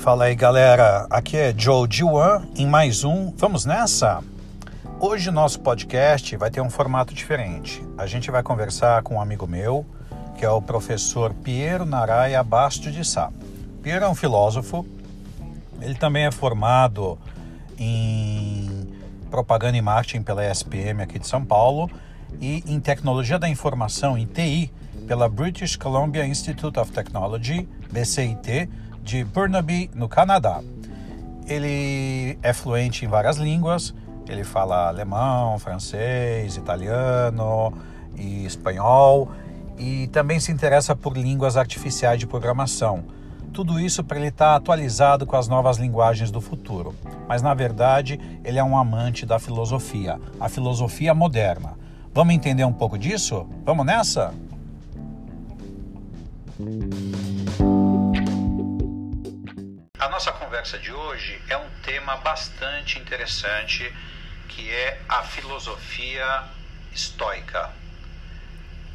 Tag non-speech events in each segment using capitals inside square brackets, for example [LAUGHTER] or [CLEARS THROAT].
Fala aí galera, aqui é Joe Diwan em mais um Vamos Nessa? Hoje nosso podcast vai ter um formato diferente. A gente vai conversar com um amigo meu, que é o professor Piero Naraya Basto de Sá. Piero é um filósofo, ele também é formado em propaganda e marketing pela ESPM aqui de São Paulo e em tecnologia da informação, em TI, pela British Columbia Institute of Technology, BCIT, de Burnaby, no Canadá. Ele é fluente em várias línguas, ele fala alemão, francês, italiano e espanhol e também se interessa por línguas artificiais de programação. Tudo isso para ele estar atualizado com as novas linguagens do futuro. Mas na verdade, ele é um amante da filosofia, a filosofia moderna. Vamos entender um pouco disso? Vamos nessa? A nossa conversa de hoje é um tema bastante interessante que é a filosofia estoica.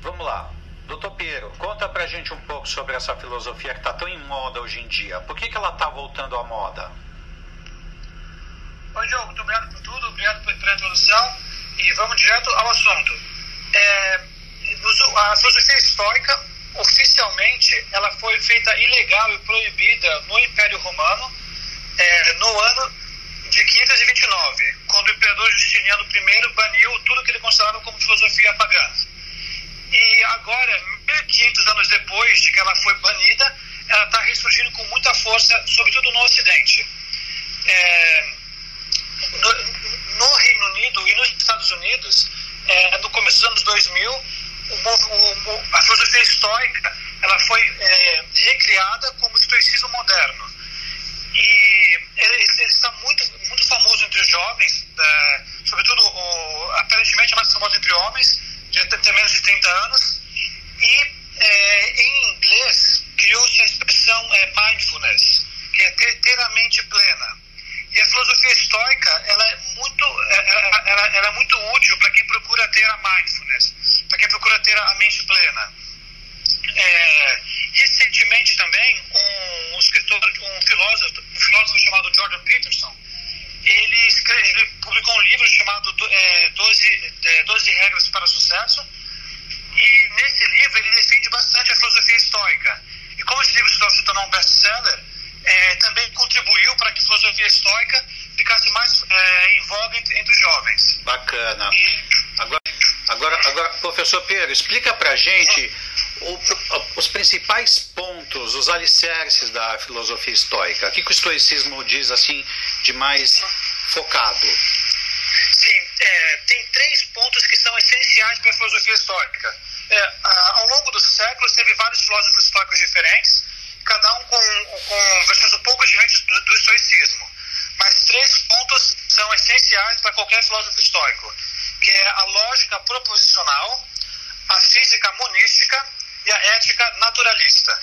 Vamos lá. Doutor Piero, conta pra gente um pouco sobre essa filosofia que está tão em moda hoje em dia. Por que, que ela está voltando à moda? Oi, Diogo, muito obrigado por tudo, obrigado pela introdução e vamos direto ao assunto. É, a filosofia estoica oficialmente ela foi feita ilegal e proibida no Império Romano é, no ano de 529, quando o imperador Justiniano I baniu tudo que ele considerava como filosofia pagã. E agora, 1500 anos depois de que ela foi banida, ela está ressurgindo com muita força, sobretudo no Ocidente. É, no, no, Reino Unido e nos Estados Unidos, é, no começo dos anos 2000, o, o, a filosofia estoica ela foi é, recriada como estoicismo moderno. E ele, ele está muito, muito famoso entre os jovens, é, sobretudo, o, aparentemente, é mais famoso entre homens, de até menos de 30 anos. E é, em inglês criou-se a expressão é, mindfulness, que é ter, ter a mente plena. E a filosofia estoica ela é muito, é, ela, ela, ela é muito útil para quem procura ter a mindfulness para quem procura ter a mente plena. É, recentemente também, um, um, escritor, um filósofo, um filósofo chamado Jordan Peterson, ele, escreve, ele publicou um livro chamado é, 12, é, 12 Regras para Sucesso, e nesse livro ele defende bastante a filosofia estoica. E como esse livro se tornou um best-seller, é, também contribuiu para que a filosofia estoica ficasse mais é, em voga entre, entre, os jovens. Bacana. E, agora, Agora, agora professor Pedro, explica para gente o, os principais pontos, os alicerces da filosofia estoica. O que, que o estoicismo diz assim de mais focado? Sim, é, tem três pontos que são essenciais para a filosofia estoica. É, ao longo dos séculos, teve vários filósofos estoicos diferentes, cada um com, com versões um pouco diferentes do, do estoicismo. Mas três pontos são essenciais para qualquer filósofo estoico que é a lógica proposicional, a física monística e a ética naturalista.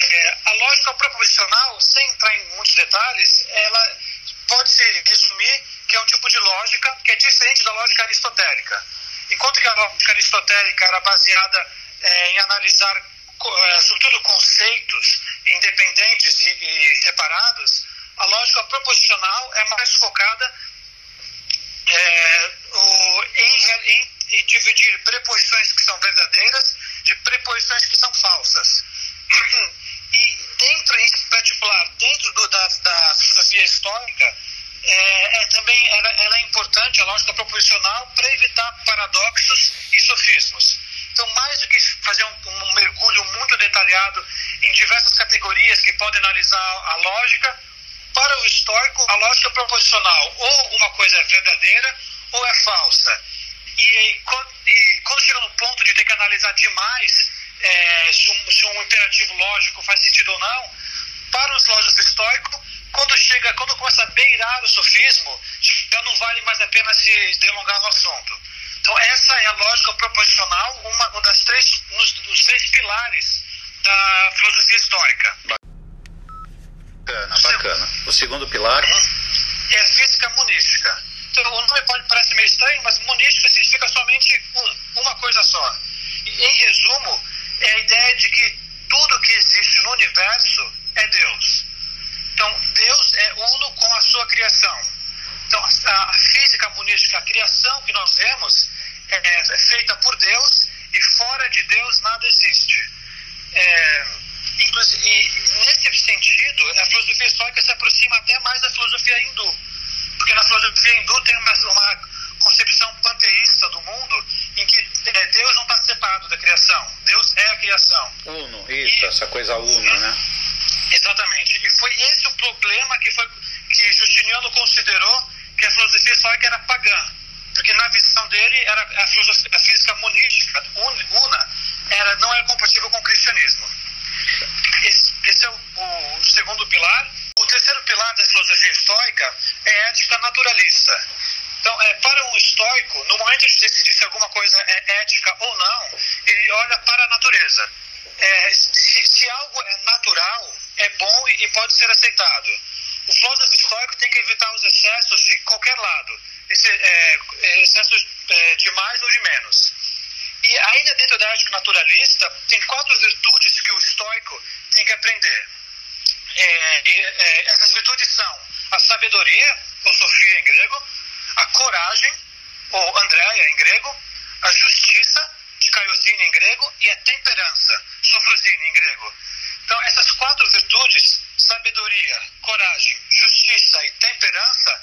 É, a lógica proposicional, sem entrar em muitos detalhes, ela pode se resumir que é um tipo de lógica que é diferente da lógica aristotélica. Enquanto que a lógica aristotélica era baseada é, em analisar, é, sobretudo, conceitos independentes e, e separados, a lógica proposicional é mais focada é, o, em, em, em, dividir preposições que são verdadeiras de preposições que são falsas. [CLEARS THROAT] E dentro, em particular, dentro do, da, da filosofia histórica, é, é, também ela, ela, é importante, a lógica proposicional, para evitar paradoxos e sofismos. Então, mais do que fazer um, um mergulho muito detalhado em diversas categorias que podem analisar a lógica, para o histórico, a lógica proposicional, ou alguma coisa é verdadeira ou é falsa. E, e, e quando chega no ponto de ter que analisar demais é, se, um, se, um, imperativo lógico faz sentido ou não, para o filósofo histórico, quando chega, quando começa a beirar o sofismo, já não vale mais a pena se delongar no assunto. Então essa é a lógica proposicional, uma, uma das três, um dos três pilares da filosofia histórica. Bacana, bacana. O segundo pilar? É a física monística. Então, o nome pode parecer meio estranho, mas monística significa somente um, uma coisa só. E, em resumo, é a ideia de que tudo que existe no universo é Deus. Então, Deus é uno com a sua criação. Então, a, física monística, a criação que nós vemos, é, é, feita por Deus e fora de Deus nada existe. É, inclusive, nesse sentido, a filosofia estoica se aproxima até mais da filosofia hindu, porque na filosofia hindu tem uma, uma concepção panteísta do mundo em que é, Deus não está separado da criação, Deus é a criação. Uno, isso, e, essa coisa uno, né? Exatamente. E foi esse o problema que, foi, que Justiniano considerou que a filosofia estoica era pagã. Porque na visão dele, era a, filosofia, a física monística, una, era, não era compatível com o cristianismo. Esse, esse é o, o, segundo pilar. O terceiro pilar da filosofia estoica é a ética naturalista. Então, é, para um estoico, no momento de decidir se alguma coisa é ética ou não, ele olha para a natureza. É, se, se, algo é natural, é bom e, e pode ser aceitado. O filósofo estoico tem que evitar os excessos de qualquer lado, esse, é, é, excessos é, de mais ou de menos. E ainda dentro da ética naturalista, tem quatro virtudes que o estoico tem que aprender. É, é, essas virtudes são a sabedoria, ou sofia em grego, a coragem, ou andréia em grego, a justiça, de caiosine em grego, e a temperança, sofrosine em grego. Então, essas quatro virtudes, sabedoria, coragem, justiça e temperança,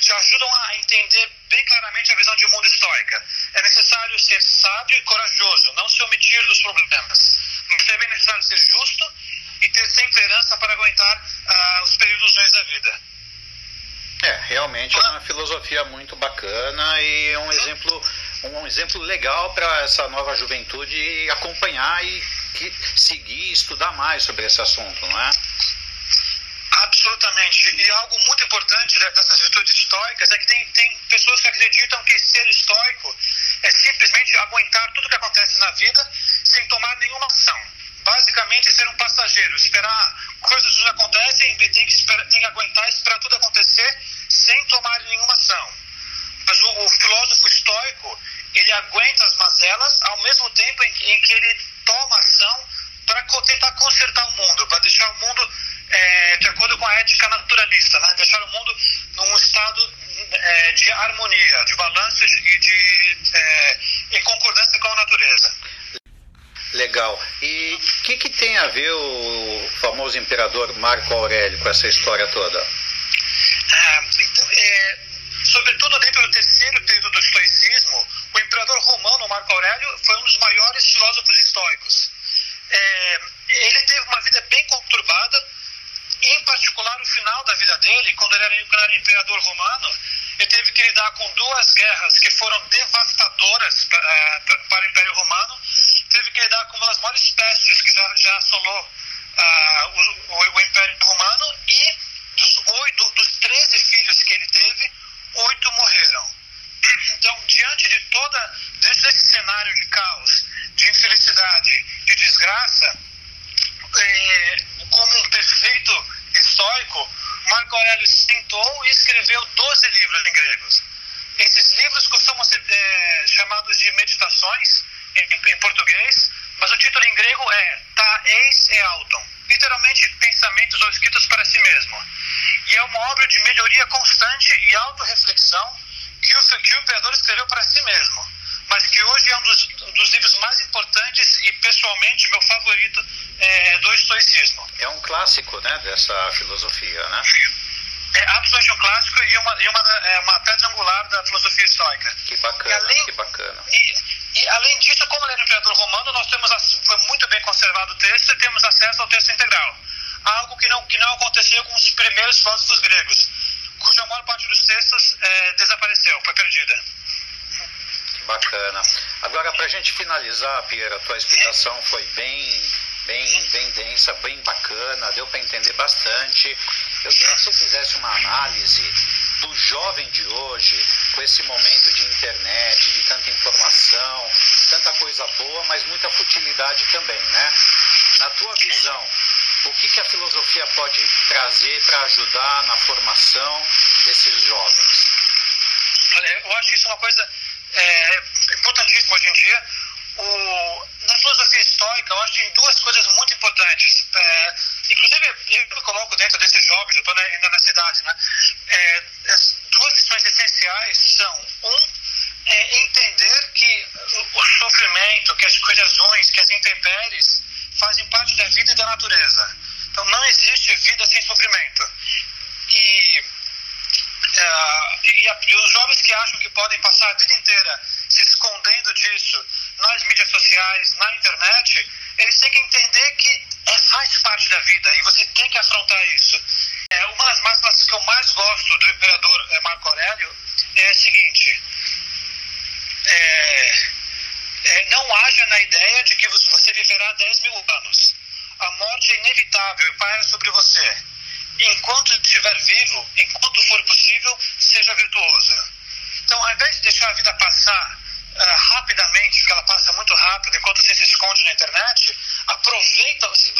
te ajudam a entender bem claramente a visão de mundo estoica. É necessário ser sábio e corajoso, não se omitir dos problemas. Mas é necessário ser justo e ter temperança para aguentar uh, os períodos ruins da vida. É, realmente é uma filosofia muito bacana e um exemplo, um exemplo legal para essa nova juventude acompanhar e que, seguir, estudar mais sobre esse assunto, não é? Absolutamente. E algo muito importante dessas virtudes estoicas é que tem, tem pessoas que acreditam que ser estoico é simplesmente aguentar tudo que acontece na vida sem tomar nenhuma ação. Basicamente, ser um passageiro, esperar coisas que acontecem tem que, esperar, tem que aguentar esperar tudo acontecer sem tomar nenhuma ação. Mas o, o filósofo estoico, ele aguenta as mazelas ao mesmo tempo em, em que ele toma ação para tentar consertar o mundo, para deixar o mundo é, de acordo com a ética naturalista, né? deixar o mundo num estado é, de harmonia, de balanço e de, de é, em concordância com a natureza. Legal. E o que, que tem a ver o famoso imperador Marco Aurélio com essa história toda? Ah, então, é, sobretudo dentro do terceiro período do estoicismo, o imperador romano Marco Aurélio foi um dos maiores filósofos estoicos. É, ele teve uma vida bem conturbada, em particular o final da vida dele, quando ele era, quando era imperador romano, ele teve que lidar com duas guerras que foram devastadoras para, para o Império Romano, teve que lidar com uma das maiores pestes que já, já assolou uh, o, o, Império Romano e dos, oito, dos 13 filhos que ele teve, oito morreram. [CLEARS THROAT] Então, diante de toda, diante desse cenário de caos, de infelicidade, de desgraça, é, como um perfeito estoico, Marco Aurélio sentou e escreveu 12 livros em gregos. Esses livros costumam ser é, chamados de meditações em, em, português, mas o título em grego é Ta eis e auton, literalmente pensamentos ou escritos para si mesmo. E é uma obra de melhoria constante e autorreflexão que o, que o imperador escreveu para si mesmo, mas que hoje é um dos, um dos livros mais importantes e, pessoalmente, meu favorito é, do estoicismo. É um clássico né, dessa filosofia, né? É absolutamente um clássico e uma, e uma, é uma pedra angular da filosofia estoica. Que bacana, além, que bacana. E, e, além disso, como ele era imperador romano, nós temos foi muito bem conservado o texto e temos acesso ao texto integral. Algo que não, que não aconteceu com os primeiros filósofos gregos, cuja maior parte dos textos é, desapareceu, foi perdida. Bacana. Agora, para a gente finalizar, Pierre, a tua explicação foi bem bem, bem densa, bem bacana, deu para entender bastante. Eu queria que você fizesse uma análise do jovem de hoje, com esse momento de internet, de tanta informação, tanta coisa boa, mas muita futilidade também, né? Na tua visão, o que, que a filosofia pode trazer para ajudar na formação desses jovens? Olha, eu acho isso uma coisa é, importantíssima hoje em dia o, na filosofia estoica, eu acho que tem duas coisas muito importantes. É, inclusive eu coloco dentro desses jovens, eu estou ainda na cidade, né? É, as duas lições essenciais são, um, é entender que o, sofrimento, que as coisas que as intempéries fazem parte da vida e da natureza. Então não existe vida sem sofrimento. E, uh, e, a, e, os jovens que acham que podem passar a vida inteira se escondendo disso nas mídias sociais, na internet, eles têm que entender que é, faz parte da vida e você tem que afrontar isso. É, uma das máximas que eu mais gosto do imperador é, Marco Aurélio é a seguinte: é, é, não haja na ideia de que você viverá 10 mil anos. A morte é inevitável e paira sobre você. Enquanto estiver vivo, enquanto for possível, seja virtuoso. Então, ao invés de deixar a vida passar uh, rapidamente, porque ela passa muito rápido, enquanto você se esconde na internet, aproveita, você,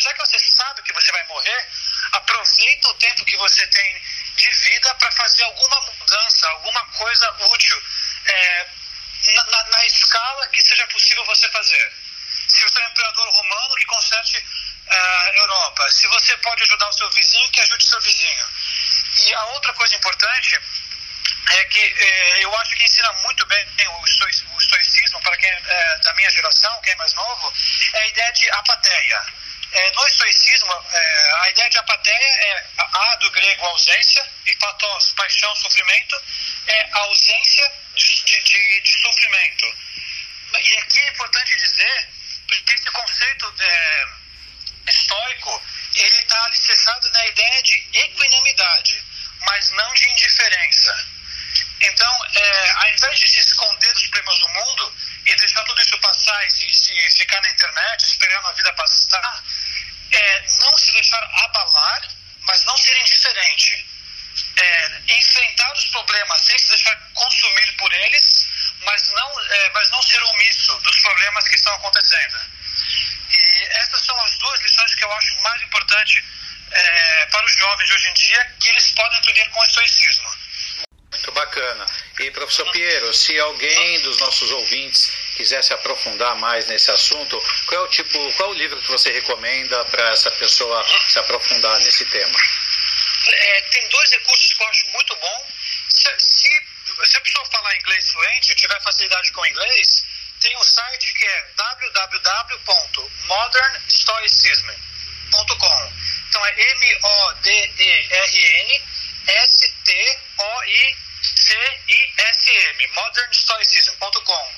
já que você sabe que você vai morrer, aproveita o tempo que você tem de vida para fazer alguma mudança, alguma coisa útil, é, na, na, escala que seja possível você fazer. Se você é um imperador romano, que conserte a uh, Europa. Se você pode ajudar o seu vizinho, que ajude o seu vizinho. E a outra coisa importante é que é, eu acho que ensina muito bem o, estoicismo para quem é da minha geração, quem é mais novo, é a ideia de apateia. É, no estoicismo, é, a ideia de apateia é a do grego ausência e patos, paixão, sofrimento, é ausência de, de, de, sofrimento. E aqui é importante dizer que esse conceito é, estoico ele está alicerçado na ideia de equanimidade, mas não de indiferença. Então, é, ao invés de se esconder dos problemas do mundo e deixar tudo isso passar e, se, e ficar na internet esperando a vida passar, é, não se deixar abalar, mas não ser indiferente. É, enfrentar os problemas sem se deixar consumir por eles, mas não, é, mas não ser omisso dos problemas que estão acontecendo. E essas são as duas lições que eu acho mais importantes é, para os jovens hoje em dia, que eles podem aprender com o estoicismo. Bacana. E professor Piero, se alguém dos nossos ouvintes quiser se aprofundar mais nesse assunto, qual é o tipo, qual é o livro que você recomenda para essa pessoa se aprofundar nesse tema? É, tem dois recursos que eu acho muito bom. Se, se, se a pessoa falar inglês fluente, tiver facilidade com inglês, tem um site que é www.modernstoicism.com. Então é M-O-D-E-R-N S-T-O-I C-I-S-M, modernstoicism.com.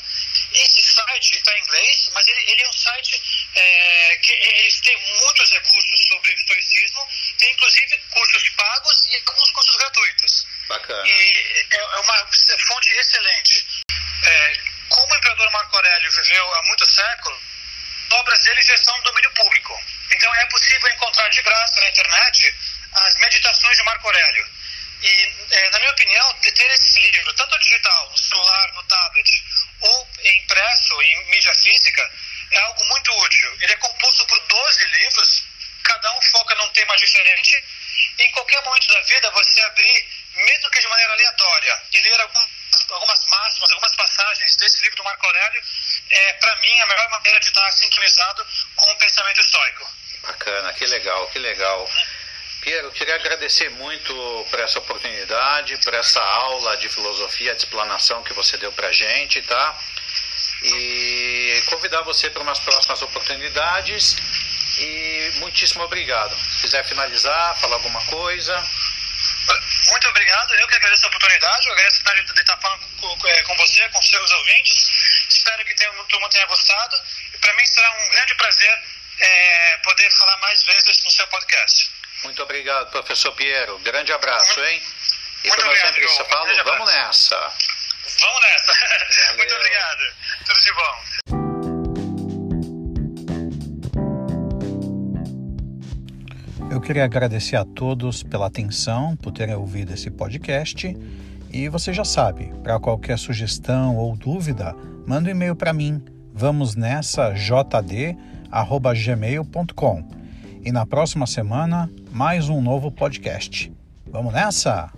Esse site está em inglês, mas ele, ele é um site é, que eles têm muitos recursos sobre estoicismo, tem inclusive cursos pagos e alguns cursos gratuitos. Bacana. E é, é uma fonte excelente. É, como o imperador Marco Aurélio viveu há muitos séculos, obras dele já são domínio público. Então é possível encontrar de graça na internet as meditações de Marco Aurélio. E, é, na minha opinião, ter esse livro, tanto digital, no celular, no tablet, ou impresso em mídia física, é algo muito útil. Ele é composto por 12 livros, cada um foca num tema diferente. Em qualquer momento da vida, você abrir, mesmo que de maneira aleatória, e ler algumas, algumas máximas, algumas passagens desse livro do Marco Aurélio, é, para mim, a melhor maneira de estar sincronizado com o pensamento estoico. Bacana, que legal, que legal. Piero, eu queria agradecer muito por essa oportunidade, por essa aula de filosofia, de explanação que você deu para gente, tá? E convidar você para umas próximas oportunidades. E muitíssimo obrigado. Se quiser finalizar, falar alguma coisa. Muito obrigado, eu que agradeço a oportunidade, eu agradeço de estar falando com, é, com você, com seus ouvintes. Espero que tenha, todo mundo tenha gostado. E para mim será um grande prazer é, poder falar mais vezes no seu podcast. Muito obrigado, professor Piero. Grande abraço, hein? E como eu sempre falo, vamos nessa. Vamos nessa. [LAUGHS] Valeu. Muito obrigado. Tudo de bom. Eu queria agradecer a todos pela atenção, por terem ouvido esse podcast. E você já sabe, para qualquer sugestão ou dúvida, manda um e-mail para mim. Vamos nessa jd@gmail.com. E na próxima semana, mais um novo podcast. Vamos nessa?